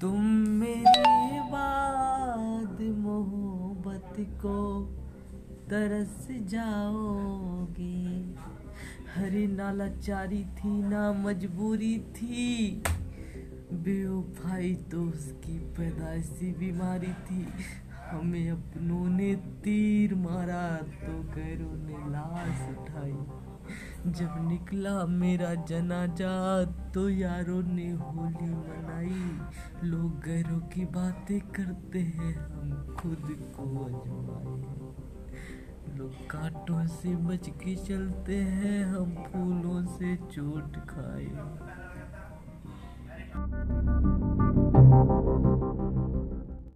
तुम मेरे बाद मोहब्बत को तरस जाओगे। हरे नाला चारी थी, ना मजबूरी थी। बेवफाई तो उसकी पैदाइशी बीमारी थी। हमें अपनों ने तीर मारा तो गैरों ने उठाई जब निकला मेरा जनाजा तो यारों ने होली मनाई। लोग गैरों की बातें करते हैं, हम खुद को अजमाए। लोग कांटों से बच के चलते हैं, हम फूलों से चोट खाए।